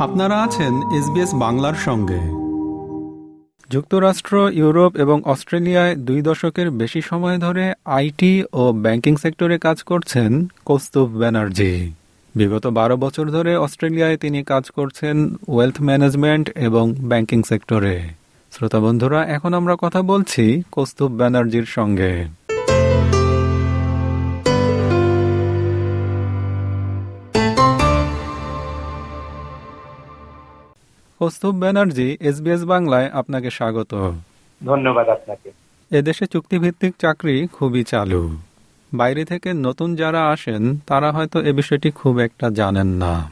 আপনারা আছেন এসবিএস বাংলার সঙ্গে। যুক্তরাষ্ট্র, ইউরোপ এবং অস্ট্রেলিয়ায় দুই দশকের বেশি সময় ধরে আইটি ও ব্যাংকিং সেক্টরে কাজ করছেন কৌস্তুভ ব্যানার্জি। বিগত বারো বছর ধরে অস্ট্রেলিয়ায় তিনি কাজ করছেন ওয়েলথ ম্যানেজমেন্ট এবং ব্যাংকিং সেক্টরে। শ্রোতা বন্ধুরা, এখন আমরা কথা বলছি কৌস্তুভ ব্যানার্জির সঙ্গে। কৌস্তুভ ব্যানার্জি এসবিএস বাংলায় আপনাকে স্বাগত। ধন্যবাদ আপনাকে। এদেশে চুক্তিভিত্তিক চাকরি খুবই চালু। বাইরে থেকে নতুন যারা আসেন তারা হয়তো এ বিষয়টি খুব একটা জানেন না।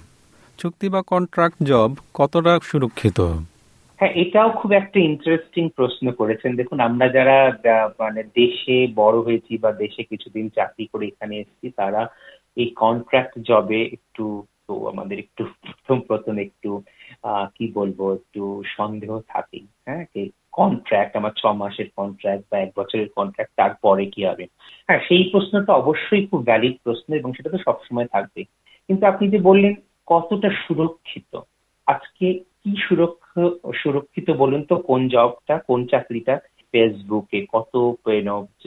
চুক্তি বা কন্ট্রাক্ট জব কতটা সুরক্ষিত? হ্যাঁ এটাও খুব একটা ইন্টারেস্টিং প্রশ্ন করেছেন। দেখুন আমরা যারা মানে দেশে বড় হয়েছি বা দেশে কিছুদিন চাকরি করে এখানে এসেছি তারা এই কন্ট্রাক্ট জবে একটু তো আমাদের একটু প্রথম প্রথম একটু কি বলব, একটু সন্দেহ থাকেই। হ্যাঁ কন্ট্রাক্ট আমার ছ মাসের কন্ট্রাক্ট বা এক বছরের কন্ট্রাক্ট তারপরে কি হবে? হ্যাঁ সেই প্রশ্নটা অবশ্যই খুব ভ্যালিড প্রশ্ন এবং সেটা তো সবসময় থাকবে কিন্তু আপনি যে বললেন কতটা সুরক্ষিত, আজকে কি সুরক্ষা, সুরক্ষিত বলুন তো, কোন জবটা, কোন চাকরিটা? ফেসবুকে কত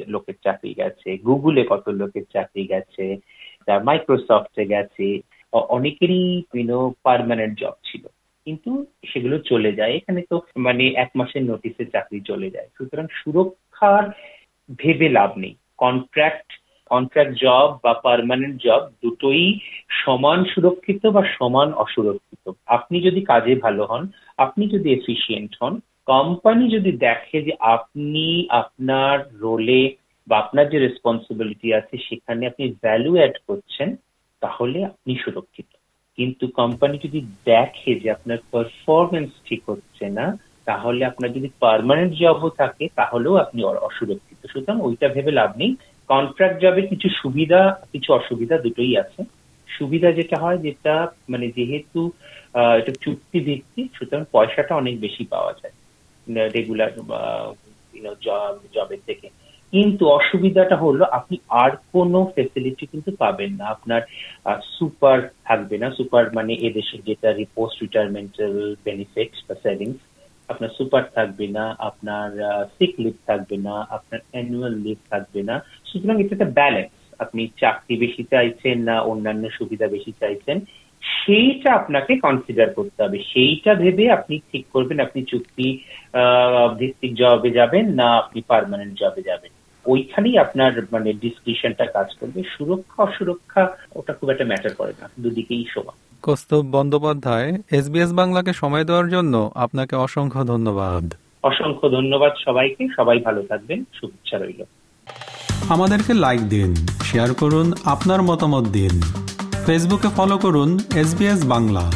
লোকের চাকরি গেছে গুগলে কত লোকের চাকরি গেছে মাইক্রোসফটে গেছে অনেকেরই পারমানেন্ট জব ছিল। কিন্তু সেগুলো চলে যায়। এখানে তো মানে এক মাসের নোটিসে চাকরি চলে যায়। সুতরাং সুরক্ষার ভেবে লাভ নেই। কন্ট্রাক্ট কন্ট্রাক্ট জব বা পারমানেন্ট জব দুটোই সমান সুরক্ষিত বা সমান অসুরক্ষিত। আপনি যদি কাজে ভালো হন, আপনি যদি এফিসিয়েন্ট হন কোম্পানি যদি দেখে যে আপনি আপনার রোলে বা আপনার যে রেসপন্সিবিলিটি আছে, সেখানে আপনি ভ্যালু অ্যাড করছেন, তাহলে আপনি সুরক্ষিত। কিন্তু কোম্পানি যদি দেখে যে আপনার পারফরমেন্স ঠিক হচ্ছে না, তাহলে আপনার যদি পারমানেন্ট জবও থাকে, তাহলেও আপনি অসুরক্ষিত। সুতরাং ওইটা ভেবে লাভ নেই। কন্ট্রাক্ট জবে কিছু সুবিধা, কিছু অসুবিধা দুটোই আছে। সুবিধা যেটা হয়, যেটা মানে যেহেতু এটা চুক্তি ভিত্তিক সুতরাং পয়সাটা অনেক বেশি পাওয়া যায়। রেগুলার জবের থেকে। কিন্তু অসুবিধাটা হলো আপনি আর কোনো ফেসিলিটি কিন্তু পাবেন না। আপনার সুপার থাকবে না। সুপার মানে এদেশে যেটা পোস্ট রিটায়ারমেন্টাল বেনিফিট বা সেভিংস আপনার সুপার থাকবে না। আপনার সিক লিভ থাকবে না। আপনার অ্যানুয়াল লিভ থাকবে না। সুতরাং এটা একটা ব্যালেন্স আপনি চাকরি বেশি চাইছেন না, অন্যান্য সুবিধা বেশি চাইছেন, সেইটা আপনাকে কনসিডার করতে হবে। সেইটা ভেবে আপনি ঠিক করবেন। আপনি চুক্তি ভিত্তিক জবে যাবেন না আপনি পারমানেন্ট জবে যাবেন। ওইখানেই আপনার মানে ডিসক্রিপশনটা কাজ করবে। সুরক্ষা অসুরক্ষা ওটা খুব একটা ম্যাটার করে না। দুদিকেই সমান। কৌস্তব বন্দ্যোপাধ্যায় এসবিএস বাংলাকে সময় দেওয়ার জন্য আপনাকে অসংখ্য ধন্যবাদ। অসংখ্য ধন্যবাদ সবাইকে। সবাই ভালো থাকবেন। শুভেচ্ছা রইল। আমাদেরকে লাইক দিন শেয়ার করুন আপনার মতামত দিন। ফেসবুকে ফলো করুন এসবিএস বাংলা।